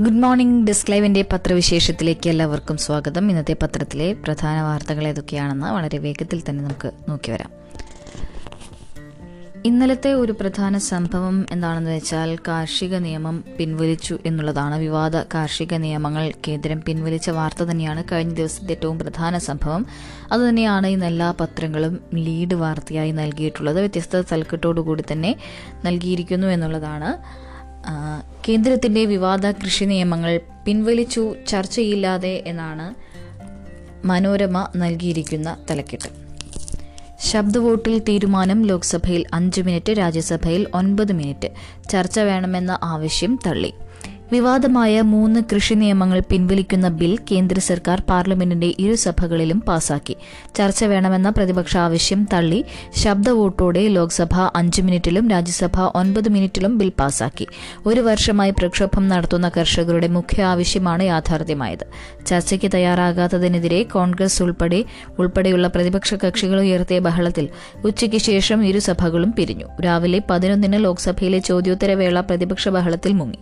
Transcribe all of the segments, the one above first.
Good morning desk ലൈവിന്റെ പത്രവിശേഷത്തിലേക്ക് എല്ലാവർക്കും സ്വാഗതം. ഇന്നത്തെ പത്രത്തിലെ പ്രധാന വാർത്തകൾ ഏതൊക്കെയാണെന്ന് വളരെ വേഗത്തിൽ തന്നെ നമുക്ക് നോക്കി വരാം. ഇന്നലത്തെ ഒരു പ്രധാന സംഭവം എന്താണെന്ന് വെച്ചാൽ കാർഷിക നിയമം പിൻവലിച്ചു എന്നുള്ളതാണ് വിവാദ കാർഷിക നിയമങ്ങൾ കേന്ദ്രം പിൻവലിച്ച വാർത്ത തന്നെയാണ് കഴിഞ്ഞ ദിവസത്തെ ഏറ്റവും പ്രധാന സംഭവം. അതുതന്നെയാണ് ഇന്ന് എല്ലാ പത്രങ്ങളും ലീഡ് വാർത്തയായി നൽകിയിട്ടുള്ളത്. വ്യത്യസ്ത തലക്കെട്ടോടുകൂടി തന്നെ നൽകിയിരിക്കുന്നു എന്നുള്ളതാണ്. ആ, കേന്ദ്രത്തിന്റെ വിവാദ കൃഷി നിയമങ്ങൾ പിൻവലിച്ചു ചർച്ചയില്ലാതെ എന്നാണ് മനോരമ നൽകിയിരിക്കുന്ന തലക്കെട്ട്. ശബ്ദ വോട്ടിൽ തീരുമാനം ലോക്സഭയിൽ അഞ്ച് മിനിറ്റ് രാജ്യസഭയിൽ ഒൻപത് മിനിറ്റ്. ചർച്ച വേണമെന്ന ആവശ്യം തള്ളി. വിവാദമായ മൂന്ന് കൃഷി നിയമങ്ങൾ പിൻവലിക്കുന്ന ബിൽ കേന്ദ്ര സർക്കാർ പാർലമെന്റിന്റെ ഇരുസഭകളിലും പാസാക്കി. ചർച്ച വേണമെന്ന പ്രതിപക്ഷ ആവശ്യം തള്ളി. ശബ്ദ വോട്ടോടെ ലോക്സഭ അഞ്ച് മിനിറ്റിലും രാജ്യസഭ ഒൻപത് മിനിറ്റിലും ബിൽ പാസാക്കി. ഒരു വർഷമായി പ്രക്ഷോഭം നടത്തുന്ന കർഷകരുടെ മുഖ്യ ആവശ്യമാണ് യാഥാർത്ഥ്യമായത്. ചർച്ചയ്ക്ക് തയ്യാറാകാത്തതിനെതിരെ കോൺഗ്രസ് ഉൾപ്പെടെ ഉൾപ്പെടെയുള്ള പ്രതിപക്ഷ കക്ഷികൾ ഉയർത്തിയ ബഹളത്തിൽ ഉച്ചയ്ക്ക് ശേഷം ഇരുസഭകളും പിരിഞ്ഞു. രാവിലെ പതിനൊന്നിന് ലോക്സഭയിലെ ചോദ്യോത്തരവേള പ്രതിപക്ഷ ബഹളത്തിൽ മുങ്ങി.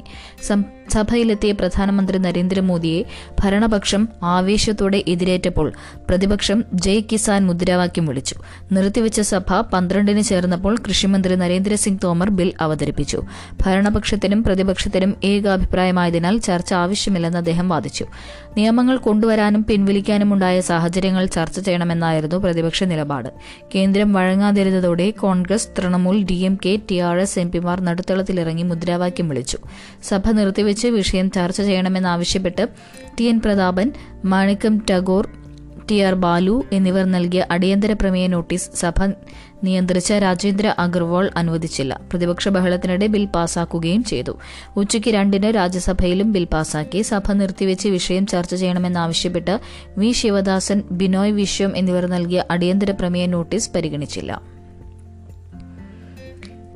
സഭയിലെത്തിയ പ്രധാനമന്ത്രി നരേന്ദ്രമോദിയെ ഭരണപക്ഷം ആവേശത്തോടെ എതിരേറ്റപ്പോൾ പ്രതിപക്ഷം ജയ് കിസാൻ മുദ്രാവാക്യം വിളിച്ചു. നിർത്തിവെച്ച സഭ പന്ത്രണ്ടിന് ചേർന്നപ്പോൾ കൃഷിമന്ത്രി നരേന്ദ്രസിംഗ് തോമർ ബിൽ അവതരിപ്പിച്ചു. ഭരണപക്ഷത്തിനും പ്രതിപക്ഷത്തിനും ഏകാഭിപ്രായമായതിനാൽ ചർച്ച ആവശ്യമില്ലെന്ന് അദ്ദേഹം വാദിച്ചു. നിയമങ്ങൾ കൊണ്ടുവരാനും പിൻവലിക്കാനുമുണ്ടായ സാഹചര്യങ്ങൾ ചർച്ച ചെയ്യണമെന്നായിരുന്നു പ്രതിപക്ഷ നിലപാട്. കേന്ദ്രം വഴങ്ങാതിരുന്നതോടെ Congress Trinamool D M K T R S M പിമാർ നടുത്തളത്തിലിറങ്ങി മുദ്രാവാക്യം വിളിച്ചു. സഭ നിർത്തിവെച്ച് വിഷയം ചർച്ച ചെയ്യണമെന്നാവശ്യപ്പെട്ട് T N Prathapan Manickam Tagore T R Balu എന്നിവർ നൽകിയ അടിയന്തര പ്രമേയ നോട്ടീസ് സഭ നിയന്ത്രിച്ച രാജേന്ദ്ര അഗർവാൾ അനുവദിച്ചില്ല. പ്രതിപക്ഷ ബഹളത്തിനിടെ ബിൽ പാസാക്കുകയും ചെയ്തു. ഉച്ചയ്ക്ക് രണ്ടിന് രാജ്യസഭയിലും ബിൽ പാസാക്കി. സഭ നിർത്തിവെച്ച് വിഷയം ചർച്ച ചെയ്യണമെന്നാവശ്യപ്പെട്ട് വി ശിവദാസൻ ബിനോയ് വിശ്വം എന്നിവർ നൽകിയ അടിയന്തര പ്രമേയ നോട്ടീസ് പരിഗണിച്ചില്ല.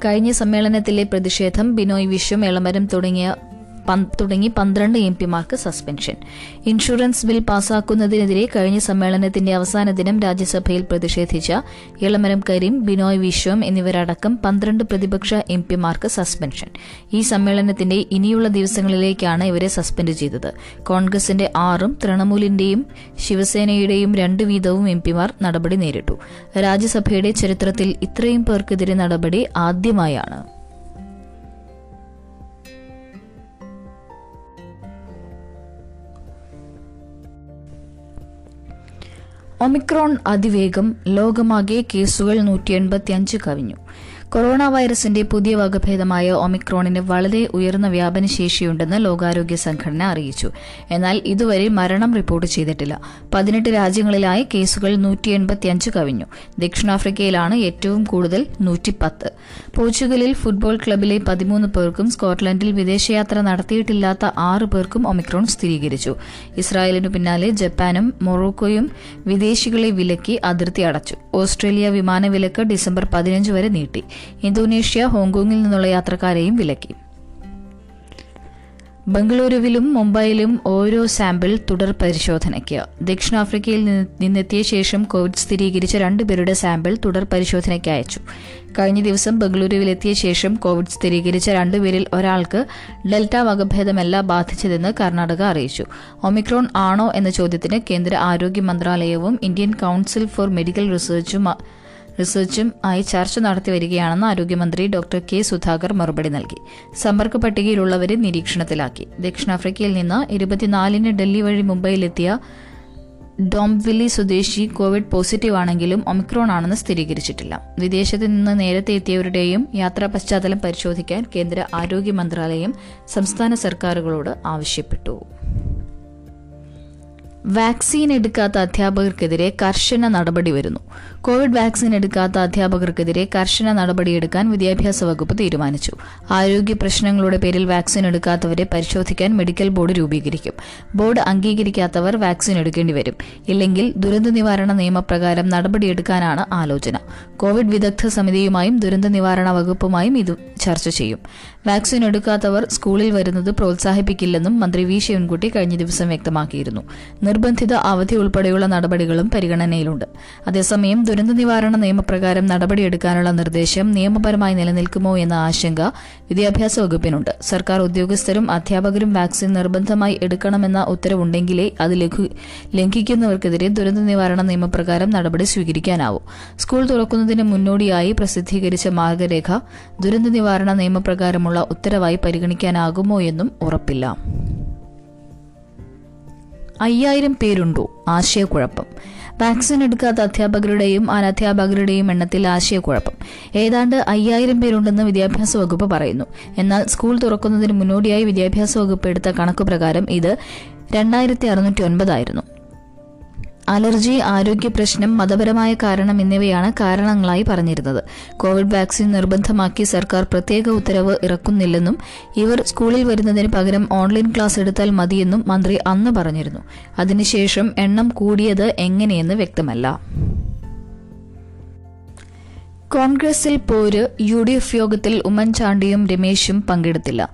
കഴിഞ്ഞ സമ്മേളനത്തിലെ പ്രതിഷേധം ബിനോയ് വിശ്വം എളമരം തുടങ്ങിയ തുടങ്ങി പന്ത്രണ്ട് എം പിമാർക്ക് സസ്പെൻഷൻ. ഇൻഷുറൻസ് ബിൽ പാസാക്കുന്നതിനെതിരെ കഴിഞ്ഞ സമ്മേളനത്തിന്റെ അവസാന ദിനം രാജ്യസഭയിൽ പ്രതിഷേധിച്ച ഇളമരം കരീം ബിനോയ് വിശ്വം എന്നിവരടക്കം പന്ത്രണ്ട് പ്രതിപക്ഷ എം പിമാർക്ക് സസ്പെൻഷൻ. ഈ സമ്മേളനത്തിന്റെ ഇനിയുള്ള ദിവസങ്ങളിലേക്കാണ് ഇവരെ സസ്പെൻഡ് ചെയ്തത്. കോൺഗ്രസിന്റെ ആറും തൃണമൂലിന്റെയും ശിവസേനയുടെയും രണ്ട് വീതവും എം പിമാർ നടപടി നേരിട്ടു. രാജ്യസഭയുടെ ചരിത്രത്തിൽ ഇത്രയും പേർക്കെതിരെ നടപടി ആദ്യമായാണ്. ഒമിക്രോൺ അതിവേഗം ലോകമാകെ കേസുകൾ നൂറ്റി എൺപത്തിയഞ്ച് കവിഞ്ഞു. കൊറോണ വൈറസിന്റെ പുതിയ വകഭേദമായ ഒമിക്രോണിന് വളരെ ഉയർന്ന വ്യാപനശേഷിയുണ്ടെന്ന് ലോകാരോഗ്യ സംഘടന അറിയിച്ചു. എന്നാൽ ഇതുവരെ മരണം റിപ്പോർട്ട് ചെയ്തിട്ടില്ല. പതിനെട്ട് രാജ്യങ്ങളിലായി കേസുകൾ നൂറ്റി എൺപത്തിയഞ്ച് കവിഞ്ഞു. ദക്ഷിണാഫ്രിക്കയിലാണ് ഏറ്റവും കൂടുതൽ നൂറ്റിപ്പത്ത്. പോർച്ചുഗലിൽ ഫുട്ബോൾ ക്ലബിലെ പതിമൂന്ന് പേർക്കും സ്കോട്ട്ലൻഡിൽ വിദേശയാത്ര നടത്തിയിട്ടില്ലാത്ത ആറ് പേർക്കും ഒമിക്രോൺ സ്ഥിരീകരിച്ചു. ഇസ്രായേലിനു പിന്നാലെ ജപ്പാനും മൊറോക്കോയും വിദേശികളെ വിലക്കി അതിർത്തി അടച്ചു. ഓസ്ട്രേലിയ വിമാന വിലക്ക് ഡിസംബർ പതിനഞ്ച് വരെ നീട്ടി. ഇന്തോനേഷ്യ ഹോങ്കോങ്ങിൽ നിന്നുള്ള യാത്രക്കാരെയും വിലക്കി. ബംഗളൂരുവിലും മുംബൈയിലും ഓരോ സാമ്പിൾ തുടർ പരിശോധനയ്ക്ക്. ദക്ഷിണാഫ്രിക്കയിൽ നിന്നെത്തിയ ശേഷം കോവിഡ് സ്ഥിരീകരിച്ച രണ്ടുപേരുടെ സാമ്പിൾ തുടർ പരിശോധനയ്ക്ക് അയച്ചു. കഴിഞ്ഞ ദിവസം ബംഗളൂരുവിലെത്തിയ ശേഷം കോവിഡ് സ്ഥിരീകരിച്ച രണ്ടുപേരിൽ ഒരാൾക്ക് ഡെൽറ്റ വകഭേദമല്ല ബാധിച്ചതെന്ന് കർണാടക അറിയിച്ചു. ഒമിക്രോൺ ആണോ എന്ന ചോദ്യത്തിന് കേന്ദ്ര ആരോഗ്യ മന്ത്രാലയവും ഇന്ത്യൻ കൌൺസിൽ ഫോർ മെഡിക്കൽ റിസർച്ചും റിസർച്ചും ആയി ചർച്ച നടത്തി വരികയാണെന്ന് ആരോഗ്യമന്ത്രി ഡോക്ടർ കെ സുധാകർ മറുപടി നൽകി. സമ്പർക്ക പട്ടികയിലുള്ളവരെ നിരീക്ഷണത്തിലാക്കി. ദക്ഷിണാഫ്രിക്കയിൽ നിന്ന് ഇരുപത്തിനാലിന് ഡൽഹി വഴി മുംബൈയിലെത്തിയ ഡോംവില്ലി സ്വദേശി കോവിഡ് പോസിറ്റീവ് ആണെങ്കിലും ഒമിക്രോൺ ആണെന്ന് സ്ഥിരീകരിച്ചിട്ടില്ല. വിദേശത്ത് നിന്ന് നേരത്തെ എത്തിയവരുടെയും യാത്രാ പശ്ചാത്തലം പരിശോധിക്കാൻ കേന്ദ്ര ആരോഗ്യ മന്ത്രാലയം സംസ്ഥാന സർക്കാരുകളോട് ആവശ്യപ്പെട്ടു. വാക്സിൻ എടുക്കാത്ത അധ്യാപകർക്കെതിരെ കർശന നടപടി വരുന്നു. കോവിഡ് വാക്സിൻ എടുക്കാത്ത അധ്യാപകർക്കെതിരെ കർശന നടപടിയെടുക്കാൻ വിദ്യാഭ്യാസ വകുപ്പ് തീരുമാനിച്ചു. ആരോഗ്യ പ്രശ്നങ്ങളുടെ പേരിൽ വാക്സിൻ എടുക്കാത്തവരെ പരിശോധിക്കാൻ മെഡിക്കൽ ബോർഡ് രൂപീകരിക്കും. ബോർഡ് അംഗീകരിക്കാത്തവർ വാക്സിൻ എടുക്കേണ്ടി വരും. ഇല്ലെങ്കിൽ ദുരന്ത നിവാരണ നിയമപ്രകാരം നടപടിയെടുക്കാനാണ് ആലോചന. കോവിഡ് വിദഗ്ധ സമിതിയുമായും ദുരന്ത നിവാരണ വകുപ്പുമായും ഇത് ചർച്ച ചെയ്യും. വാക്സിൻ എടുക്കാത്തവർ സ്കൂളിൽ വരുന്നത് പ്രോത്സാഹിപ്പിക്കില്ലെന്നും മന്ത്രി വി ശിവൻകുട്ടി കഴിഞ്ഞ ദിവസം വ്യക്തമാക്കിയിരുന്നു. നിർബന്ധിത അവധി ഉൾപ്പെടെയുള്ള നടപടികളും പരിഗണനയിലുണ്ട്. അതേസമയം ദുരന്ത നിവാരണ നിയമപ്രകാരം നടപടിയെടുക്കാനുള്ള നിർദ്ദേശം നിയമപരമായി നിലനിൽക്കുമോ എന്ന ആശങ്ക വിദ്യാഭ്യാസ വകുപ്പിനുണ്ട്. സർക്കാർ ഉദ്യോഗസ്ഥരും അധ്യാപകരും വാക്സിൻ നിർബന്ധമായി എടുക്കണമെന്ന ഉത്തരവുണ്ടെങ്കിലേ അത് ലഘു ലംഘിക്കുന്നവർക്കെതിരെ ദുരന്ത നിവാരണ നിയമപ്രകാരം നടപടി സ്വീകരിക്കാനാവൂ. സ്കൂൾ തുറക്കുന്നതിന് മുന്നോടിയായി പ്രസിദ്ധീകരിച്ച മാർഗരേഖ ദുരന്ത നിവാരണ നിയമപ്രകാരമുള്ള ഉത്തരവായി പരിഗണിക്കാനാകുമോ എന്നും ഉറപ്പില്ല. അയ്യായിരം പേരുണ്ടോ? ആശയക്കുഴപ്പം. വാക്സിൻ എടുക്കാത്ത അധ്യാപകരുടെയും അനധ്യാപകരുടെയും എണ്ണത്തിൽ ആശയക്കുഴപ്പം. ഏതാണ്ട് അയ്യായിരം പേരുണ്ടെന്ന് വിദ്യാഭ്യാസ വകുപ്പ് പറയുന്നു. എന്നാൽ സ്കൂൾ തുറക്കുന്നതിന് മുന്നോടിയായി വിദ്യാഭ്യാസ വകുപ്പ് എടുത്ത കണക്ക് പ്രകാരം ഇത് രണ്ടായിരത്തി അറുന്നൂറ്റി ഒൻപതായിരുന്നു. അലർജി ആരോഗ്യ പ്രശ്നം മതപരമായ കാരണം എന്നിവയാണ് കാരണങ്ങളായി പറഞ്ഞിരുന്നത്. കോവിഡ് വാക്സിൻ നിർബന്ധമാക്കി സർക്കാർ പ്രത്യേക ഉത്തരവ് ഇറക്കുന്നില്ലെന്നും ഇവർ സ്കൂളിൽ വരുന്നതിന് പകരം ഓൺലൈൻ ക്ലാസ് എടുത്താൽ മതിയെന്നും മന്ത്രി അന്ന് പറഞ്ഞിരുന്നു. അതിനുശേഷം എണ്ണം കൂടിയത് എങ്ങനെയെന്ന് വ്യക്തമല്ല. കോൺഗ്രസിൽ പോര് യു ഡി എഫ് യോഗത്തിൽ ഉമ്മൻചാണ്ടിയും രമേശും പങ്കെടുത്തില്ല.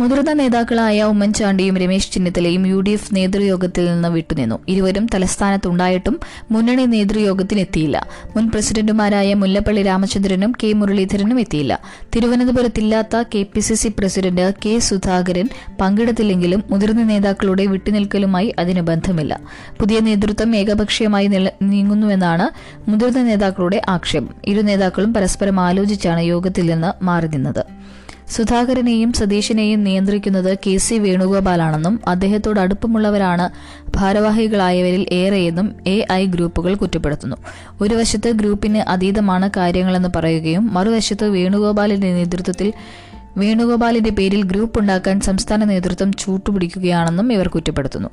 മുതിർന്ന നേതാക്കളായ ഉമ്മൻചാണ്ടിയും രമേശ് ചെന്നിത്തലയും യു ഡി എഫ് നേതൃയോഗത്തിൽ നിന്ന് വിട്ടുനിന്നു. ഇരുവരും തലസ്ഥാനത്തുണ്ടായിട്ടും മുന്നണി നേതൃയോഗത്തിനെത്തിയില്ല. മുൻ പ്രസിഡന്റുമാരായ മുല്ലപ്പള്ളി രാമചന്ദ്രനും കെ മുരളീധരനും എത്തിയില്ല. തിരുവനന്തപുരത്തില്ലാത്ത K P C C president K Sudhakaran പങ്കെടുത്തില്ലെങ്കിലും മുതിർന്ന നേതാക്കളുടെ വിട്ടുനിൽക്കലുമായി അതിന് ബന്ധമില്ല. പുതിയ നേതൃത്വം ഏകപക്ഷീയമായി നീങ്ങുന്നുവെന്നാണ് മുതിർന്ന നേതാക്കളുടെ ആക്ഷേപം. ഇരു നേതാക്കളും പരസ്പരം ആലോചിച്ചാണ് യോഗത്തിൽ നിന്ന് മാറി നിന്നത്. സുധാകരനെയും സതീശനെയും നിയന്ത്രിക്കുന്നത് കെ സി വേണുഗോപാലാണെന്നും അദ്ദേഹത്തോട് അടുപ്പമുള്ളവരാണ് ഭാരവാഹികളായവരിൽ ഏറെയെന്നും എ ഐ ഗ്രൂപ്പുകൾ കുറ്റപ്പെടുത്തുന്നു. ഒരു വശത്ത് ഗ്രൂപ്പിന് അതീതമാണ് കാര്യങ്ങളെന്ന് പറയുകയും മറുവശത്ത് വേണുഗോപാലിന്റെ നേതൃത്വത്തിൽ വേണുഗോപാലിന്റെ പേരിൽ ഗ്രൂപ്പ് ഉണ്ടാക്കാൻ സംസ്ഥാന നേതൃത്വം ചൂട്ടുപിടിക്കുകയാണെന്നും ഇവർ കുറ്റപ്പെടുത്തുന്നു.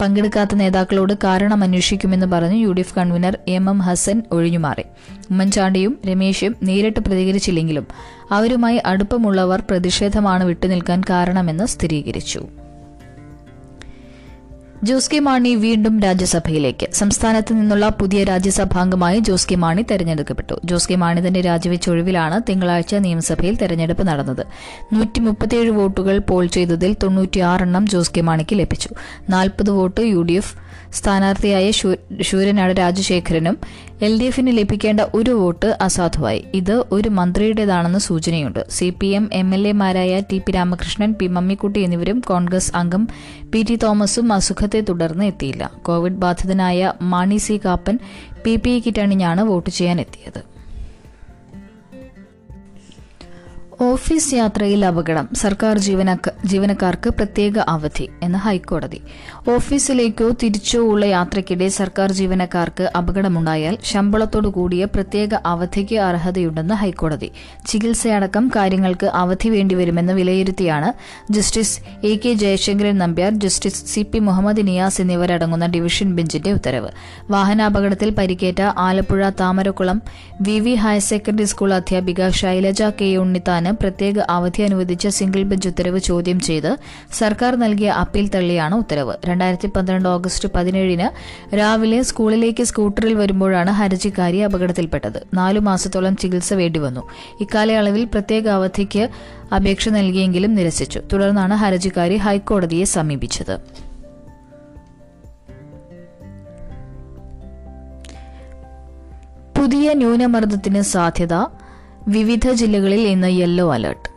പങ്കെടുക്കാത്ത നേതാക്കളോട് കാരണം അന്വേഷിക്കുമെന്ന് പറഞ്ഞ് U D F convener M M Hasan ഒഴിഞ്ഞുമാറി. ഉമ്മൻചാണ്ടിയും രമേശും നേരിട്ട് പ്രതികരിച്ചില്ലെങ്കിലും അവരുമായി അടുപ്പമുള്ളവർ പ്രതിഷേധമാണ് വിട്ടുനിൽക്കാൻ കാരണമെന്ന് സ്ഥിരീകരിച്ചു. ജോസ് കെ മാണി വീണ്ടും രാജ്യസഭയിലേക്ക്. സംസ്ഥാനത്ത് നിന്നുള്ള പുതിയ രാജ്യസഭാംഗമായി ജോസ് കെ മാണി തെരഞ്ഞെടുക്കപ്പെട്ടു. ജോസ് കെ മാണി തന്റെ രാജിവെച്ച ഒഴിവിലാണ് തിങ്കളാഴ്ച നിയമസഭയിൽ തെരഞ്ഞെടുപ്പ് നടന്നത്. നൂറ്റി വോട്ടുകൾ പോൾ ചെയ്തതിൽ തൊണ്ണൂറ്റിയാറെണ്ണം ജോസ് കെ മാണിക്ക് ലഭിച്ചു. നാൽപ്പത് വോട്ട് യു ഡി എഫ് സ്ഥാനാർത്ഥിയായ ശൂര്യനാട് രാജശേഖരനും എൽ ഡി എഫിന് ലഭിക്കേണ്ട ഒരു വോട്ട് അസാധുവായി. ഇത് ഒരു മന്ത്രിയുടേതാണെന്ന് സൂചനയുണ്ട്. C P M M L എമാരായ T P Ramakrishnan P Mammikutty എന്നിവരും കോൺഗ്രസ് അംഗം പി ടി തോമസും അസുഖത്തെ തുടർന്ന് എത്തിയില്ല. Covid ബാധിതനായ Mani C Kappan P P E kit അണിഞ്ഞാണ് vote ചെയ്യാൻ ഓഫീസ് യാത്രയിൽ അപകടം. സർക്കാർ ജീവനക്ക- ജീവനക്കാർക്ക് പ്രത്യേക അവധി എന്ന് ഹൈക്കോടതി. ഓഫീസിലേക്കോ തിരിച്ചോ ഉള്ള യാത്രയ്ക്കിടെ സർക്കാർ ജീവനക്കാർക്ക് അപകടമുണ്ടായാൽ ശമ്പളത്തോടു കൂടിയ പ്രത്യേക അവധിക്ക് അർഹതയുണ്ടെന്ന് ഹൈക്കോടതി. ചികിത്സയടക്കം കാര്യങ്ങൾക്ക് അവധി വേണ്ടിവരുമെന്ന് വിലയിരുത്തിയാണ് justice A K Jayasankaran Nambiar justice C P Muhammad Niyas എന്നിവരടങ്ങുന്ന ഡിവിഷൻ ബെഞ്ചിന്റെ ഉത്തരവ്. വാഹനാപകടത്തിൽ പരിക്കേറ്റ Alappuzha Thamarakkulam V V higher secondary school അധ്യാപിക ശൈലജ കെ ഉണ്ണിത്താന് പ്രത്യേക അവധി അനുവദിച്ച സിംഗിൾ ബെഞ്ച് ഉത്തരവ് ചോദ്യം ചെയ്ത് സർക്കാർ നൽകിയ അപ്പീൽ തള്ളിയാണ് ഉത്തരവ്. രണ്ടായിരത്തി പന്ത്രണ്ട് ഓഗസ്റ്റ് പതിനേഴിന് രാവിലെ സ്കൂളിലേക്ക് സ്കൂട്ടറിൽ വരുമ്പോഴാണ് ഹർജിക്കാരി അപകടത്തിൽപ്പെട്ടത്. നാലു മാസത്തോളം ചികിത്സ വേണ്ടിവന്നു. ഇക്കാലയളവിൽ പ്രത്യേക അവധിക്ക് അപേക്ഷ നൽകിയെങ്കിലും നിരസിച്ചു. തുടർന്നാണ് ഹർജിക്കാരി ഹൈക്കോടതിയെ സമീപിച്ചത്. പുതിയ ന്യൂനമർദ്ദത്തിന് സാധ്യത വിവിധ ജില്ലകളിൽ ഇന്ന് യെല്ലോ അലർട്ട്.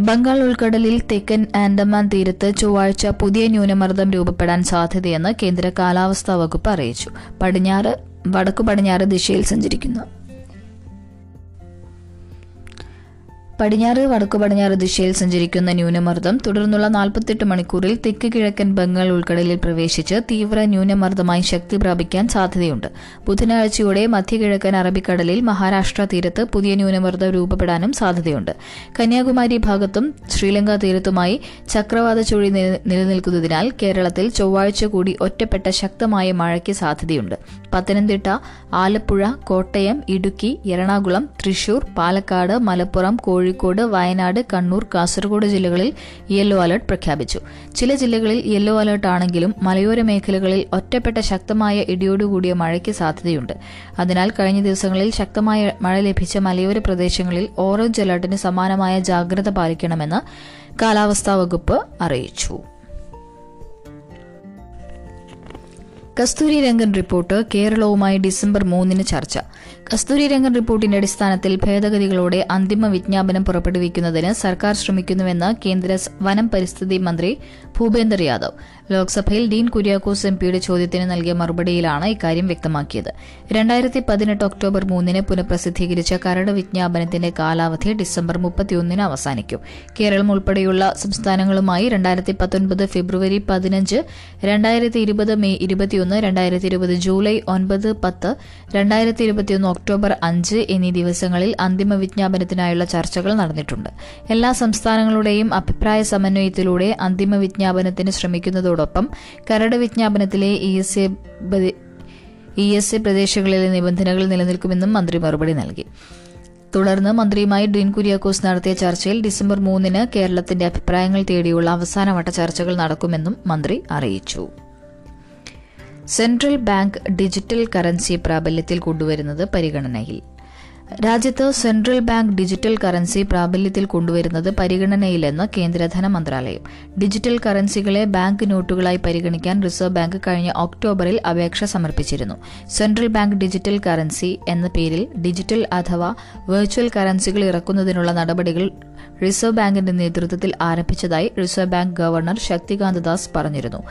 ബംഗാൾ ഉൾക്കടലിൽ തെക്കൻ ആൻഡമാൻ തീരത്ത് ചൊവ്വാഴ്ച പുതിയ ന്യൂനമർദ്ദം രൂപപ്പെടാൻ സാധ്യതയെന്ന് കേന്ദ്ര കാലാവസ്ഥാ വകുപ്പ് അറിയിച്ചു. പടിഞ്ഞാറ് വടക്കു പടിഞ്ഞാറ് ദിശയിൽ സഞ്ചരിക്കുന്ന. പടിഞ്ഞാറ് വടക്കു പടിഞ്ഞാറ് ദിശയിൽ സഞ്ചരിക്കുന്ന ന്യൂനമർദ്ദം തുടർന്നുള്ള നാൽപ്പത്തെട്ട് മണിക്കൂറിൽ തെക്ക് കിഴക്കൻ ബംഗാൾ ഉൾക്കടലിൽ പ്രവേശിച്ച് തീവ്ര ന്യൂനമർദ്ദമായി ശക്തി പ്രാപിക്കാൻ സാധ്യതയുണ്ട്. ബുധനാഴ്ചയോടെ മധ്യകിഴക്കൻ അറബിക്കടലിൽ മഹാരാഷ്ട്ര തീരത്ത് പുതിയ ന്യൂനമർദ്ദം രൂപപ്പെടാനും സാധ്യതയുണ്ട്. കന്യാകുമാരി ഭാഗത്തും ശ്രീലങ്ക തീരത്തുമായി ചക്രവാത ചുഴി നിലനിൽക്കുന്നതിനാൽ കേരളത്തിൽ ചൊവ്വാഴ്ച കൂടി ഒറ്റപ്പെട്ട ശക്തമായ മഴയ്ക്ക് സാധ്യതയുണ്ട്. പത്തനംതിട്ട ആലപ്പുഴ കോട്ടയം ഇടുക്കി എറണാകുളം തൃശൂർ പാലക്കാട് മലപ്പുറം കോഴിക്കോട് വയനാട് കണ്ണൂർ കാസർഗോഡ് ജില്ലകളിൽ യെല്ലോ അലർട്ട് പ്രഖ്യാപിച്ചു. ചില ജില്ലകളിൽ യെല്ലോ അലർട്ട് ആണെങ്കിലും മലയോര മേഖലകളിൽ ഒറ്റപ്പെട്ട ശക്തമായ ഇടിയോടുകൂടിയ മഴയ്ക്ക് സാധ്യതയുണ്ട്. അതിനാൽ കഴിഞ്ഞ ദിവസങ്ങളിൽ ശക്തമായ മഴ ലഭിച്ച മലയോര പ്രദേശങ്ങളിൽ ഓറഞ്ച് അലർട്ടിന് സമാനമായ ജാഗ്രത പാലിക്കണമെന്ന് കാലാവസ്ഥാ വകുപ്പ് അറിയിച്ചു. കസ്തൂരി രംഗൻ റിപ്പോർട്ട് കേരളവുമായി ഡിസംബർ മൂന്നിന് ചർച്ച. കസ്തൂരി രംഗൻ റിപ്പോർട്ടിന്റെ അടിസ്ഥാനത്തിൽ ഭേദഗതികളോടെ അന്തിമ വിജ്ഞാപനം പുറപ്പെടുവിക്കുന്നതിന് സർക്കാർ ശ്രമിക്കുന്നുവെന്ന് കേന്ദ്ര വനം പരിസ്ഥിതി മന്ത്രി ഭൂപേന്ദർ യാദവ്. ലോക്സഭയിൽ ഡീൻ കുര്യാക്കോസ് എംപിയുടെ ചോദ്യത്തിന് നൽകിയ മറുപടിയിലാണ് ഇക്കാര്യം വ്യക്തമാക്കിയത്. രണ്ടായിരത്തി പതിനെട്ട് ഒക്ടോബർ മൂന്നിന് പുനഃപ്രസിദ്ധീകരിച്ച കരട് വിജ്ഞാപനത്തിന്റെ കാലാവധി ഡിസംബർ മുപ്പത്തിയൊന്നിന് അവസാനിക്കും. കേരളം ഉൾപ്പെടെയുള്ള സംസ്ഥാനങ്ങളുമായി രണ്ടായിരത്തി പത്തൊൻപത് ഫെബ്രുവരി പതിനഞ്ച് രണ്ടായിരത്തി ഇരുപത് മെയ് ഇരുപത്തിയൊന്ന് രണ്ടായിരത്തി ഇരുപത് ജൂലൈ ഒൻപത് പത്ത് രണ്ടായിരത്തി ഇരുപത്തിയൊന്ന് ഒക്ടോബർ അഞ്ച് എന്നീ ദിവസങ്ങളിൽ അന്തിമ വിജ്ഞാപനത്തിനായുള്ള ചർച്ചകൾ നടന്നിട്ടുണ്ട്. എല്ലാ സംസ്ഥാനങ്ങളുടെയും അഭിപ്രായ സമന്വയത്തിലൂടെ അന്തിമ വിജ്ഞാപനത്തിന് ശ്രമിക്കുന്നതോടൊപ്പം കരട് വിജ്ഞാപനത്തിലെ ഇ എസ് എ പ്രദേശങ്ങളിലെ നിബന്ധനകൾ നിലനിൽക്കുമെന്നും മന്ത്രി മറുപടി നൽകി. തുടർന്ന് മന്ത്രിയുമായി ഡീൻ കുര്യാക്കോസ് നടത്തിയ ചർച്ചയിൽ ഡിസംബർ മൂന്നിന് കേരളത്തിന്റെ അഭിപ്രായങ്ങൾ തേടിയുള്ള അവസാനവട്ട ചർച്ചകൾ നടക്കുമെന്നും മന്ത്രി അറിയിച്ചു. സെൻട്രൽ ബാങ്ക് ഡിജിറ്റൽ കറൻസി പ്രാബല്യത്തിൽ കൊണ്ടുവരുന്നത് പരിഗണനയിൽ. രാജ്യത്ത് സെൻട്രൽ ബാങ്ക് ഡിജിറ്റൽ കറൻസി പ്രാബല്യത്തിൽ കൊണ്ടുവരുന്നത് പരിഗണനയിലെന്ന് കേന്ദ്ര ധനമന്ത്രാലയം. ഡിജിറ്റൽ കറൻസികളെ ബാങ്ക് നോട്ടുകളായി പരിഗണിക്കാൻ റിസർവ് ബാങ്ക് കഴിഞ്ഞ ഒക്ടോബറിൽ അപേക്ഷ സമർപ്പിച്ചിരുന്നു. സെൻട്രൽ ബാങ്ക് ഡിജിറ്റൽ കറൻസി എന്ന പേരിൽ ഡിജിറ്റൽ അഥവാ വെർച്വൽ കറൻസികൾ ഇറക്കുന്നതിനുള്ള നടപടികൾ റിസർവ് ബാങ്കിന്റെ നേതൃത്വത്തിൽ ആരംഭിച്ചതായി reserve bank governor Shaktikanta Das പറഞ്ഞിരുന്നു.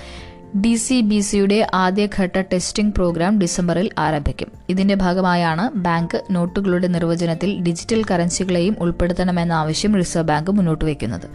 ഡി സി ബി സിയുടെ ആദ്യഘട്ട ടെസ്റ്റിംഗ് പ്രോഗ്രാം ഡിസംബറിൽ ആരംഭിക്കും. ഇതിന്റെ ഭാഗമായാണ് ബാങ്ക് നോട്ടുകളുടെ നിർവചനത്തിൽ ഡിജിറ്റൽ കറൻസികളെയും ഉൾപ്പെടുത്തണമെന്ന ആവശ്യം റിസർവ് ബാങ്ക് മുന്നോട്ട് വയ്ക്കുന്നത്.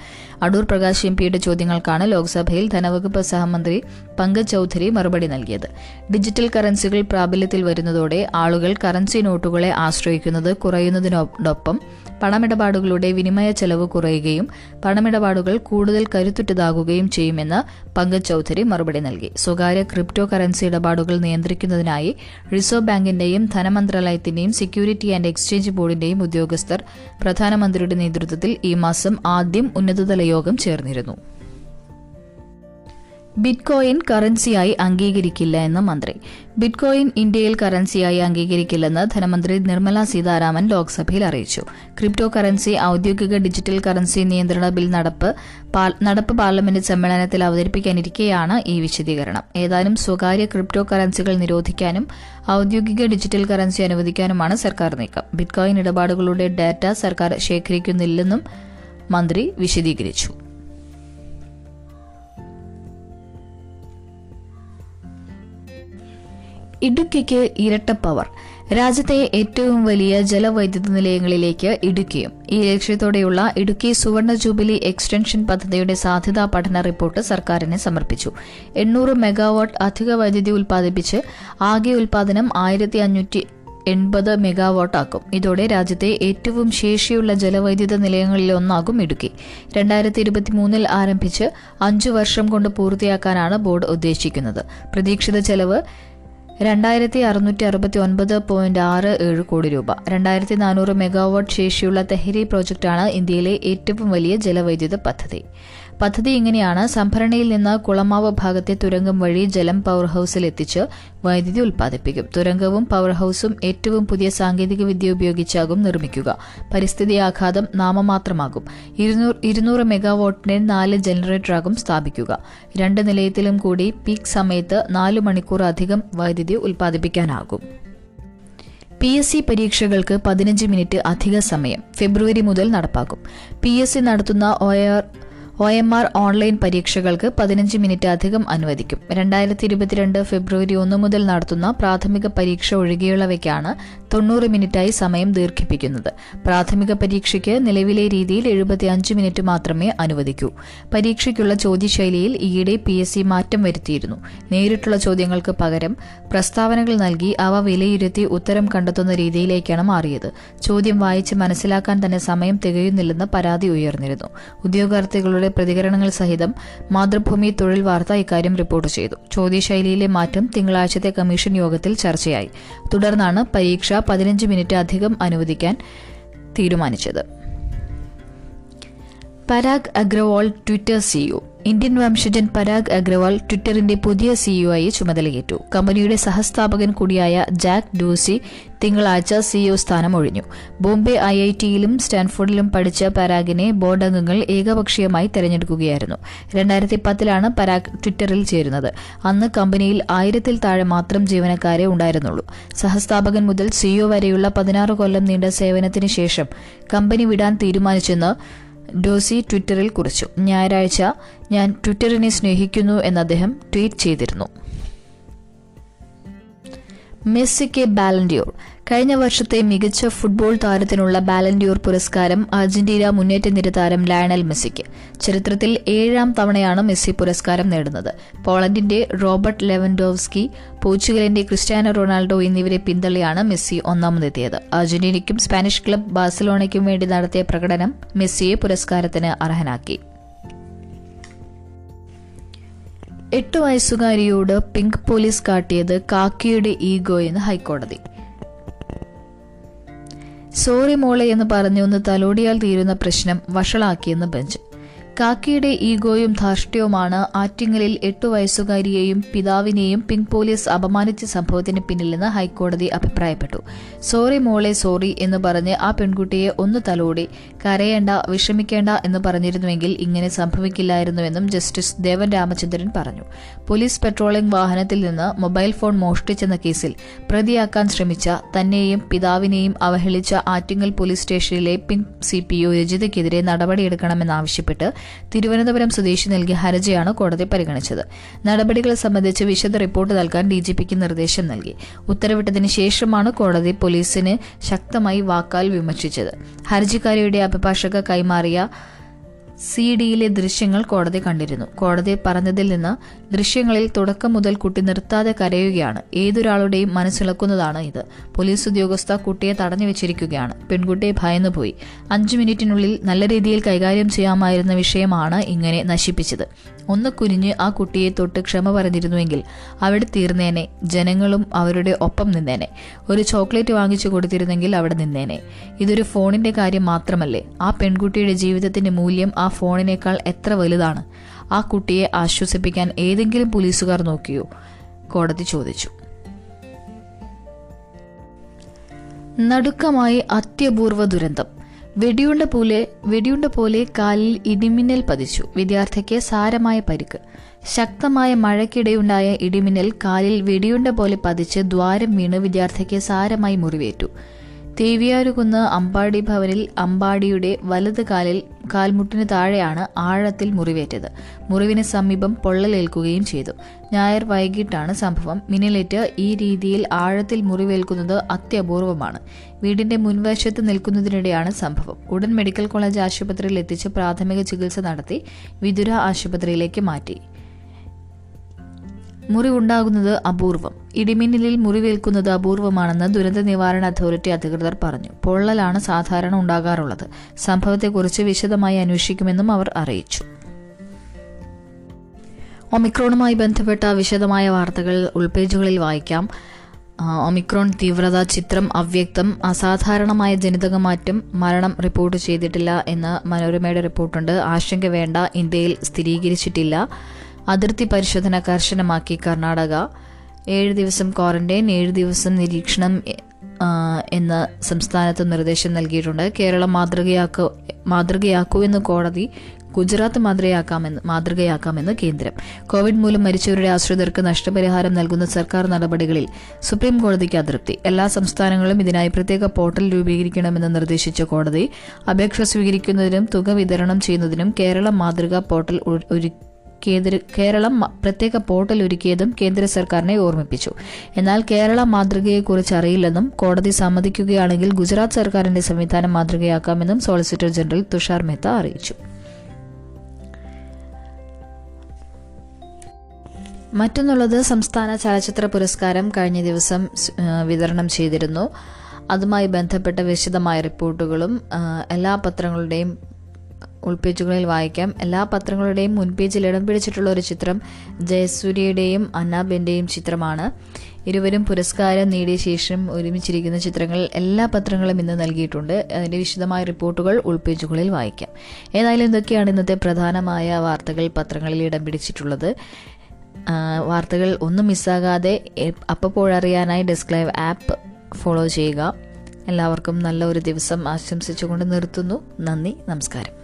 അടൂർ പ്രകാശ് എം പിയുടെ ചോദ്യങ്ങൾക്കാണ് ലോക്സഭയിൽ ധനവകുപ്പ് സഹമന്ത്രി പങ്കജ് ചൌധരി മറുപടി നൽകിയത്. ഡിജിറ്റൽ കറൻസികൾ പ്രാബല്യത്തിൽ വരുന്നതോടെ ആളുകൾ കറൻസി നോട്ടുകളെ ആശ്രയിക്കുന്നത് കുറയുന്നതിനോടൊപ്പം പണമിടപാടുകളുടെ വിനിമയ ചെലവ് കുറയുകയും പണമിടപാടുകൾ കൂടുതൽ കരുത്തുറ്റതാകുകയും ചെയ്യുമെന്ന് പങ്കജ് ചൌധരി മറുപടി നൽകി. സ്വകാര്യ ക്രിപ്റ്റോ കറൻസി ഇടപാടുകൾ നിയന്ത്രിക്കുന്നതിനായി റിസർവ് ബാങ്കിന്റെയും ധനമന്ത്രാലയത്തിന്റെയും സെക്യൂരിറ്റി ആൻഡ് എക്സ്ചേഞ്ച് ബോർഡിന്റെയും ഉദ്യോഗസ്ഥർ പ്രധാനമന്ത്രിയുടെ നേതൃത്വത്തിൽ ഈ മാസം ആദ്യം ഉന്നതതല യോഗം ചേർന്നിരുന്നു. ബിറ്റ്കോയിൻ കറൻസിയായി അംഗീകരിക്കില്ല എന്ന് മന്ത്രി. ബിറ്റ്കോയിൻ ഇന്ത്യയിൽ കറൻസിയായി അംഗീകരിക്കില്ലെന്ന് ധനമന്ത്രി നിർമ്മല സീതാരാമൻ ലോക്സഭയിൽ അറിയിച്ചു. ക്രിപ്റ്റോ കറൻസി ഔദ്യോഗിക ഡിജിറ്റൽ കറൻസി നിയന്ത്രണ ബിൽ നടപ്പ് നടപ്പ് പാർലമെന്റ് സമ്മേളനത്തിൽ അവതരിപ്പിക്കാനിരിക്കെയാണ് ഈ വിശദീകരണം. ഏതാനും സ്വകാര്യ ക്രിപ്റ്റോ കറൻസികൾ നിരോധിക്കാനും ഔദ്യോഗിക ഡിജിറ്റൽ കറൻസി അനുവദിക്കാനുമാണ് സർക്കാർ നീക്കം. ബിറ്റ്കോയിൻ ഇടപാടുകളുടെ ഡാറ്റ സർക്കാർ ശേഖരിക്കുന്നില്ലെന്നും മന്ത്രി വിശദീകരിച്ചു. ഇടുക്കിക്ക് ഇരട്ട പവർ. രാജ്യത്തെ ഏറ്റവും വലിയ ജലവൈദ്യുത നിലയങ്ങളിലേക്ക് ഇടുക്കിയും. ഈ ലക്ഷ്യത്തോടെയുള്ള ഇടുക്കി സുവർണ ജൂബിലി എക്സ്റ്റൻഷൻ പദ്ധതിയുടെ സാധ്യതാ പഠന റിപ്പോർട്ട് സർക്കാരിന് സമർപ്പിച്ചു. എണ്ണൂറ് മെഗാവാട്ട് അധിക വൈദ്യുതി ഉൽപ്പാദിപ്പിച്ച് ആകെ ഉൽപാദനം ആയിരത്തി അഞ്ഞൂറ്റി എൺപത് മെഗാവാട്ട് ആക്കും ഇതോടെ രാജ്യത്തെ ഏറ്റവും ശേഷിയുള്ള ജലവൈദ്യുത നിലയങ്ങളിലൊന്നാകും ഇടുക്കി. രണ്ടായിരത്തി ഇരുപത്തിമൂന്നിൽ ആരംഭിച്ച് അഞ്ചു വർഷം കൊണ്ട് പൂർത്തിയാക്കാനാണ് ബോർഡ് ഉദ്ദേശിക്കുന്നത്. പ്രതീക്ഷിത ചെലവ് രണ്ടായിരത്തി അറുന്നൂറ്റി അറുപത്തി ഒൻപത് പോയിന്റ് ആറ് ഏഴ് കോടി രൂപ. രണ്ടായിരത്തി നാനൂറ് മെഗാവാട്ട് ശേഷിയുള്ള തെഹരി പ്രോജക്റ്റാണ് ഇന്ത്യയിലെ ഏറ്റവും വലിയ ജലവൈദ്യുത പദ്ധതി. പദ്ധതി ഇങ്ങനെയാണ് സംഭരണിയിൽ നിന്ന് കുളമാവ് ഭാഗത്തെ തുരങ്കം വഴി ജലം പവർ ഹൌസിൽ എത്തിച്ച് വൈദ്യുതി ഉൽപ്പാദിപ്പിക്കും. തുരങ്കവും പവർ ഹൌസും ഏറ്റവും പുതിയ സാങ്കേതിക വിദ്യ ഉപയോഗിച്ചാകും നിർമ്മിക്കുക. പരിസ്ഥിതി ആഘാതം നാമമാത്രമാകും. ഇരുന്നൂറ് മെഗാവാട്ടിന്റെ നാല് ജനറേറ്ററാകും സ്ഥാപിക്കുക. രണ്ട് നിലയത്തിലും കൂടി പീക്ക് സമയത്ത് നാല് മണിക്കൂർ അധികം വൈദ്യുതി ഉൽപ്പാദിപ്പിക്കാനാകും. പി എസ് സി പരീക്ഷകൾക്ക് പതിനഞ്ച് മിനിറ്റ് അധിക സമയം ഫെബ്രുവരി മുതൽ നടപ്പാക്കും. പി എസ് സി നടത്തുന്ന O R O M R online പരീക്ഷകൾക്ക് പതിനഞ്ച് മിനിറ്റ് അധികം അനുവദിക്കും. രണ്ടായിരത്തി ഇരുപത്തിരണ്ട് ഫെബ്രുവരി ഒന്ന് മുതൽ നടത്തുന്ന പ്രാഥമിക പരീക്ഷ ഒഴികെയുള്ളവയ്ക്കാണ് തൊണ്ണൂറ് മിനിറ്റായി സമയം ദീർഘിപ്പിക്കുന്നത്. പ്രാഥമിക പരീക്ഷയ്ക്ക് നിലവിലെ രീതിയിൽ എഴുപത്തിയഞ്ച് മിനിറ്റ് മാത്രമേ അനുവദിക്കൂ. പരീക്ഷയ്ക്കുള്ള ചോദ്യശൈലിയിൽ ഈയിടെ പി എസ് സി മാറ്റം വരുത്തിയിരുന്നു. നേരിട്ടുള്ള ചോദ്യങ്ങൾക്ക് പകരം പ്രസ്താവനകൾ നൽകി അവ വിലയിരുത്തി ഉത്തരം കണ്ടെത്തുന്ന രീതിയിലേക്കാണ് മാറിയത്. ചോദ്യം വായിച്ച് മനസ്സിലാക്കാൻ തന്നെ സമയം തികയുന്നില്ലെന്ന് പരാതി ഉയർന്നിരുന്നു. ഉദ്യോഗാർത്ഥികളുടെ വിദ്യാർത്ഥികളുടെ പ്രതികരണങ്ങൾ സഹിതം മാതൃഭൂമി തൊഴിൽ വാർത്ത ഇക്കാര്യം റിപ്പോർട്ട് ചെയ്തു. ചോദ്യശൈലിയിലെ മാറ്റം തിങ്കളാഴ്ചത്തെ കമ്മീഷൻ യോഗത്തിൽ ചർച്ചയായി. തുടർന്നാണ് പരീക്ഷ പതിനഞ്ച് മിനിറ്റ് അധികം അനുവദിക്കാൻ തീരുമാനിച്ചത്. Parag Agrawal Twitter CEO. Indian വംശജൻ Parag Agrawal ട്വിറ്ററിന്റെ പുതിയ സിഇഒ ആയി ചുമതലയേറ്റു. കമ്പനിയുടെ സഹസ്ഥാപകൻ കൂടിയായ ജാക്ക് ഡൂസി തിങ്കളാഴ്ച സിഇഒ സ്ഥാനം ഒഴിഞ്ഞു ബോംബെ ഐ ഐ ടിയിലും സ്റ്റാൻഫോർഡിലും പഠിച്ച പരാഗിനെ ബോർഡ് അംഗങ്ങൾ ഏകപക്ഷീയമായി തെരഞ്ഞെടുക്കുകയായിരുന്നു. രണ്ടായിരത്തി പത്തിലാണ് പരാഗ് ട്വിറ്ററിൽ ചേരുന്നത്. അന്ന് കമ്പനിയിൽ ആയിരത്തിൽ താഴെ മാത്രം ജീവനക്കാരെ ഉണ്ടായിരുന്നുള്ളൂ. സഹസ്ഥാപകൻ മുതൽ സിഇഒ വരെയുള്ള പതിനാറ് കൊല്ലം നീണ്ട സേവനത്തിന് ശേഷം കമ്പനി വിടാൻ തീരുമാനിച്ചെന്ന് ഡോസി ട്വിറ്ററിൽ കുറിച്ചു. ഞായറാഴ്ച ഞാൻ ട്വിറ്ററിനെ സ്നേഹിക്കുന്നു എന്ന് അദ്ദേഹം ട്വീറ്റ് ചെയ്തിരുന്നു. മെസ്സിക്ക് ബാലൻഡിയോർ. കഴിഞ്ഞ വർഷത്തെ മികച്ച ഫുട്ബോൾ താരത്തിനുള്ള ബാലൻഡിയോർ പുരസ്കാരം അർജന്റീന മുന്നേറ്റ നിര താരം ലയണൽ മെസ്സിക്ക്. ചരിത്രത്തിൽ ഏഴാം തവണയാണ് മെസ്സി പുരസ്കാരം നേടുന്നത്. പോളണ്ടിന്റെ റോബർട്ട് ലെവൻഡോവ്സ്കി പോർച്ചുഗലിന്റെ ക്രിസ്ത്യാനോ റൊണാൾഡോ എന്നിവരെ പിന്തള്ളിയാണ് മെസ്സി ഒന്നാമതെത്തിയത്. അർജന്റീനയ്ക്കും സ്പാനിഷ് ക്ലബ് ബാഴ്സലോണയ്ക്കും വേണ്ടി നടത്തിയ പ്രകടനം മെസ്സിയെ പുരസ്കാരത്തിന് അർഹനാക്കി. എട്ട് വയസ്സുകാരിയോട് പിങ്ക് പോലീസ് കാട്ടിയത് കാക്കിയുടെ ഈഗോ എന്ന് ഹൈക്കോടതി. സോറി മോളെ എന്ന് പറഞ്ഞൊന്ന് തലോടിയാൽ തീരുന്ന പ്രശ്നം വഷളാക്കിയെന്ന് ബെഞ്ച്. കാക്കിയുടെ ഈഗോയും ധാർഷ്ട്യവുമാണ് ആറ്റിങ്ങലിൽ എട്ടു വയസ്സുകാരിയെയും പിതാവിനെയും പിങ്ക് പോലീസ് അപമാനിച്ച സംഭവത്തിന് പിന്നിലെന്ന് ഹൈക്കോടതി അഭിപ്രായപ്പെട്ടു. സോറി മോളെ സോറി എന്ന് പറഞ്ഞ് ആ പെൺകുട്ടിയെ ഒന്ന് തലോടി കരയേണ്ട വിഷമിക്കേണ്ട എന്ന് പറഞ്ഞിരുന്നുവെങ്കിൽ ഇങ്ങനെ സംഭവിക്കില്ലായിരുന്നുവെന്നും ജസ്റ്റിസ് ദേവൻ രാമചന്ദ്രൻ പറഞ്ഞു. പോലീസ് പെട്രോളിംഗ് വാഹനത്തിൽ നിന്ന് മൊബൈൽ ഫോൺ മോഷ്ടിച്ചെന്ന കേസിൽ പ്രതിയാക്കാൻ ശ്രമിച്ച തന്നെയും പിതാവിനെയും അവഹേളിച്ച ആറ്റിങ്ങൽ പോലീസ് സ്റ്റേഷനിലെ പിങ്ക് സി പി ഒ രജിതയ്ക്കെതിരെ നടപടിയെടുക്കണമെന്നാവശ്യപ്പെട്ട് തിരുവനന്തപുരം സ്വദേശി നൽകിയ ഹർജിയാണ് കോടതി പരിഗണിച്ചത്. നടപടികൾ സംബന്ധിച്ച് വിശദ റിപ്പോർട്ട് നൽകാൻ ഡിജിപിക്ക് നിർദ്ദേശം നൽകി. ഉത്തരവിട്ടതിന് ശേഷമാണ് കോടതി പോലീസിന് ശക്തമായി വാക്കാൽ വിമർശിച്ചത്. ഹർജിക്കാരിയുടെ അഭിഭാഷക കൈമാറിയ സി ഡിയിലെ ദൃശ്യങ്ങൾ കോടതി കണ്ടിരുന്നു. കോടതി പറഞ്ഞതിൽ നിന്ന് ദൃശ്യങ്ങളിൽ തുടക്കം മുതൽ കുട്ടി നിർത്താതെ കരയുകയാണ്. ഏതൊരാളുടെയും മനസ്സിളക്കുന്നതാണ് ഇത്. പോലീസ് ഉദ്യോഗസ്ഥ കുട്ടിയെ തടഞ്ഞു വെച്ചിരിക്കുകയാണ്. പെൺകുട്ടി ഭയന്നുപോയി അഞ്ചു മിനിറ്റിനുള്ളിൽ നല്ല രീതിയിൽ കൈകാര്യം ചെയ്യാമായിരുന്ന വിഷയമാണ് ഇങ്ങനെ നശിപ്പിച്ചത്. ഒന്ന് കുനിഞ്ഞ് ആ കുട്ടിയെ തൊട്ട് ക്ഷമ പറഞ്ഞിരുന്നുവെങ്കിൽ അവിടെ തീർന്നേനെ. ജനങ്ങളും അവരുടെ ഒപ്പം നിന്നേനെ. ഒരു ചോക്ലേറ്റ് വാങ്ങിച്ചു കൊടുത്തിരുന്നെങ്കിൽ അവിടെ നിന്നേനെ. ഇതൊരു ഫോണിന്റെ കാര്യം മാത്രമല്ലേ? ആ പെൺകുട്ടിയുടെ ജീവിതത്തിന്റെ മൂല്യം ആ ഫോണിനേക്കാൾ എത്ര വലുതാണ്? ആ കുട്ടിയെ ആശ്വസിപ്പിക്കാൻ ഏതെങ്കിലും പോലീസുകാർ നോക്കിയോ? കോടതി ചോദിച്ചു. നടുക്കമായി അത്യപൂർവ ദുരന്തം. വെടിയുണ്ട പോലെ വെടിയുണ്ട പോലെ കാലിൽ ഇടിമിന്നൽ പതിച്ചു. വിദ്യാർത്ഥിക്ക് സാരമായ പരിക്ക്. ശക്തമായ മഴയ്ക്കിടെയുണ്ടായ ഇടിമിന്നൽ കാലിൽ വെടിയുണ്ട പോലെ പതിച്ച് ദ്വാരം വീണ് വിദ്യാർത്ഥിക്ക് സാരമായി മുറിവേറ്റു. തേവിയാരുകുന്ന് അമ്പാടി ഭവനിൽ അമ്പാടിയുടെ വലത് കാലിൽ കാൽമുട്ടിന് താഴെയാണ് ആഴത്തിൽ മുറിവേറ്റത്. മുറിവിന് സമീപം പൊള്ളലേൽക്കുകയും ചെയ്തു. ഞായർ വൈകിട്ടാണ് സംഭവം. മിന്നലേറ്റ് ഈ രീതിയിൽ ആഴത്തിൽ മുറിവേൽക്കുന്നത് അത്യപൂർവമാണ്. വീടിന്റെ മുൻവശത്ത് നിൽക്കുന്നതിനിടെയാണ് സംഭവം. ഉടൻ മെഡിക്കൽ കോളേജ് ആശുപത്രിയിൽ എത്തിച്ച് പ്രാഥമിക ചികിത്സ നടത്തി വിതുര ആശുപത്രിയിലേക്ക് മാറ്റി. മുറിവുണ്ടാകുന്നത് അപൂർവം. ഇടിമിന്നലിൽ മുറിവേൽക്കുന്നത് അപൂർവമാണെന്ന് ദുരന്ത നിവാരണ അതോറിറ്റി അധികൃതർ പറഞ്ഞു. പൊള്ളലാണ് സാധാരണ ഉണ്ടാകാറുള്ളത്. സംഭവത്തെക്കുറിച്ച് വിശദമായി അന്വേഷിക്കുമെന്നും അവർ അറിയിച്ചു. ഒമിക്രോണുമായി ബന്ധപ്പെട്ട വിശദമായ വാർത്തകൾ ഉൾപേജുകളിൽ വായിക്കാം. ഒമിക്രോൺ തീവ്രത ചിത്രം അവ്യക്തം അസാധാരണമായ ജനിതകമാറ്റം മരണം റിപ്പോർട്ട് ചെയ്തിട്ടില്ല എന്ന് മനോരമയുടെ റിപ്പോർട്ടുണ്ട്. ആശങ്ക വേണ്ട ഇന്ത്യയിൽ സ്ഥിരീകരിച്ചിട്ടില്ല. അതിർത്തി പരിശോധന കർശനമാക്കി കർണാടക. ഏഴ് ദിവസം ക്വാറന്റൈൻ ഏഴ് ദിവസം നിരീക്ഷണം എന്ന സംസ്ഥാനത്ത് നിർദ്ദേശം നൽകിയിട്ടുണ്ട്. കേരളം മാതൃകയാക്കോ മാതൃകയാക്കൂ എന്ന് കോടതി ഗുജറാത്ത് മാതൃകയാക്കാമെന്ന് മാതൃകയാക്കാമെന്ന് കേന്ദ്രം. കോവിഡ് മൂലം മരിച്ചവരുടെ ആശ്രിതർക്ക് നഷ്ടപരിഹാരം നൽകുന്ന സർക്കാർ നടപടികളിൽ സുപ്രീം കോടതിക്ക് അതൃപ്തി. എല്ലാ സംസ്ഥാനങ്ങളും ഇതിനായി പ്രത്യേക പോർട്ടൽ രൂപീകരിക്കണമെന്ന് നിർദ്ദേശിച്ച കോടതി അപേക്ഷ സ്വീകരിക്കുന്നതിനും തുക വിതരണം ചെയ്യുന്നതിനും കേരള മാതൃകാ പോർട്ടൽ കേന്ദ്ര കേരളം പ്രത്യേക പോർട്ടൽ ഒരുക്കിയതും കേന്ദ്ര സർക്കാരിനെ ഓർമ്മിപ്പിച്ചു. എന്നാൽ കേരള മാതൃകയെക്കുറിച്ച് അറിയില്ലെന്നും കോടതി സമ്മതിക്കുകയാണെങ്കിൽ ഗുജറാത്ത് സർക്കാരിന്റെ സംവിധാനം മാതൃകയാക്കാമെന്നും സോളിസിറ്റർ ജനറൽ തുഷാർ മെഹ്ത്ത അറിയിച്ചു. മറ്റൊന്നുള്ളത് സംസ്ഥാന ചലച്ചിത്ര പുരസ്കാരം കഴിഞ്ഞ ദിവസം വിതരണം ചെയ്തിരുന്നു. അതുമായി ബന്ധപ്പെട്ട വിശദമായ റിപ്പോർട്ടുകളും എല്ലാ പത്രങ്ങളുടെയും ഉൾപേജുകളിൽ വായിക്കാം. എല്ലാ പത്രങ്ങളുടെയും മുൻപേജിൽ ഇടം പിടിച്ചിട്ടുള്ള ഒരു ചിത്രം ജയസൂര്യയുടെയും അന്നാബെന്റെയും ചിത്രമാണ്. ഇരുവരും പുരസ്കാരം നേടിയ ശേഷം ഒരുമിച്ചിരിക്കുന്ന ചിത്രങ്ങൾ എല്ലാ പത്രങ്ങളും ഇന്ന് നൽകിയിട്ടുണ്ട്. അതിന്റെ വിശദമായ റിപ്പോർട്ടുകൾ ഉൾപേജുകളിൽ വായിക്കാം. ഏതായാലും ഇതൊക്കെയാണ് ഇന്നത്തെ പ്രധാനമായ വാർത്തകൾ പത്രങ്ങളിൽ ഇടം പിടിച്ചിട്ടുള്ളത്. വാർത്തകൾ ഒന്നും മിസ്സാകാതെ അപ്പോഴറിയാനായി ഡെസ്ക് ലൈവ് ആപ്പ് ഫോളോ ചെയ്യുക. എല്ലാവർക്കും നല്ല ഒരു ദിവസം ആശംസിച്ചുകൊണ്ട് നിർത്തുന്നു. നന്ദി നമസ്കാരം.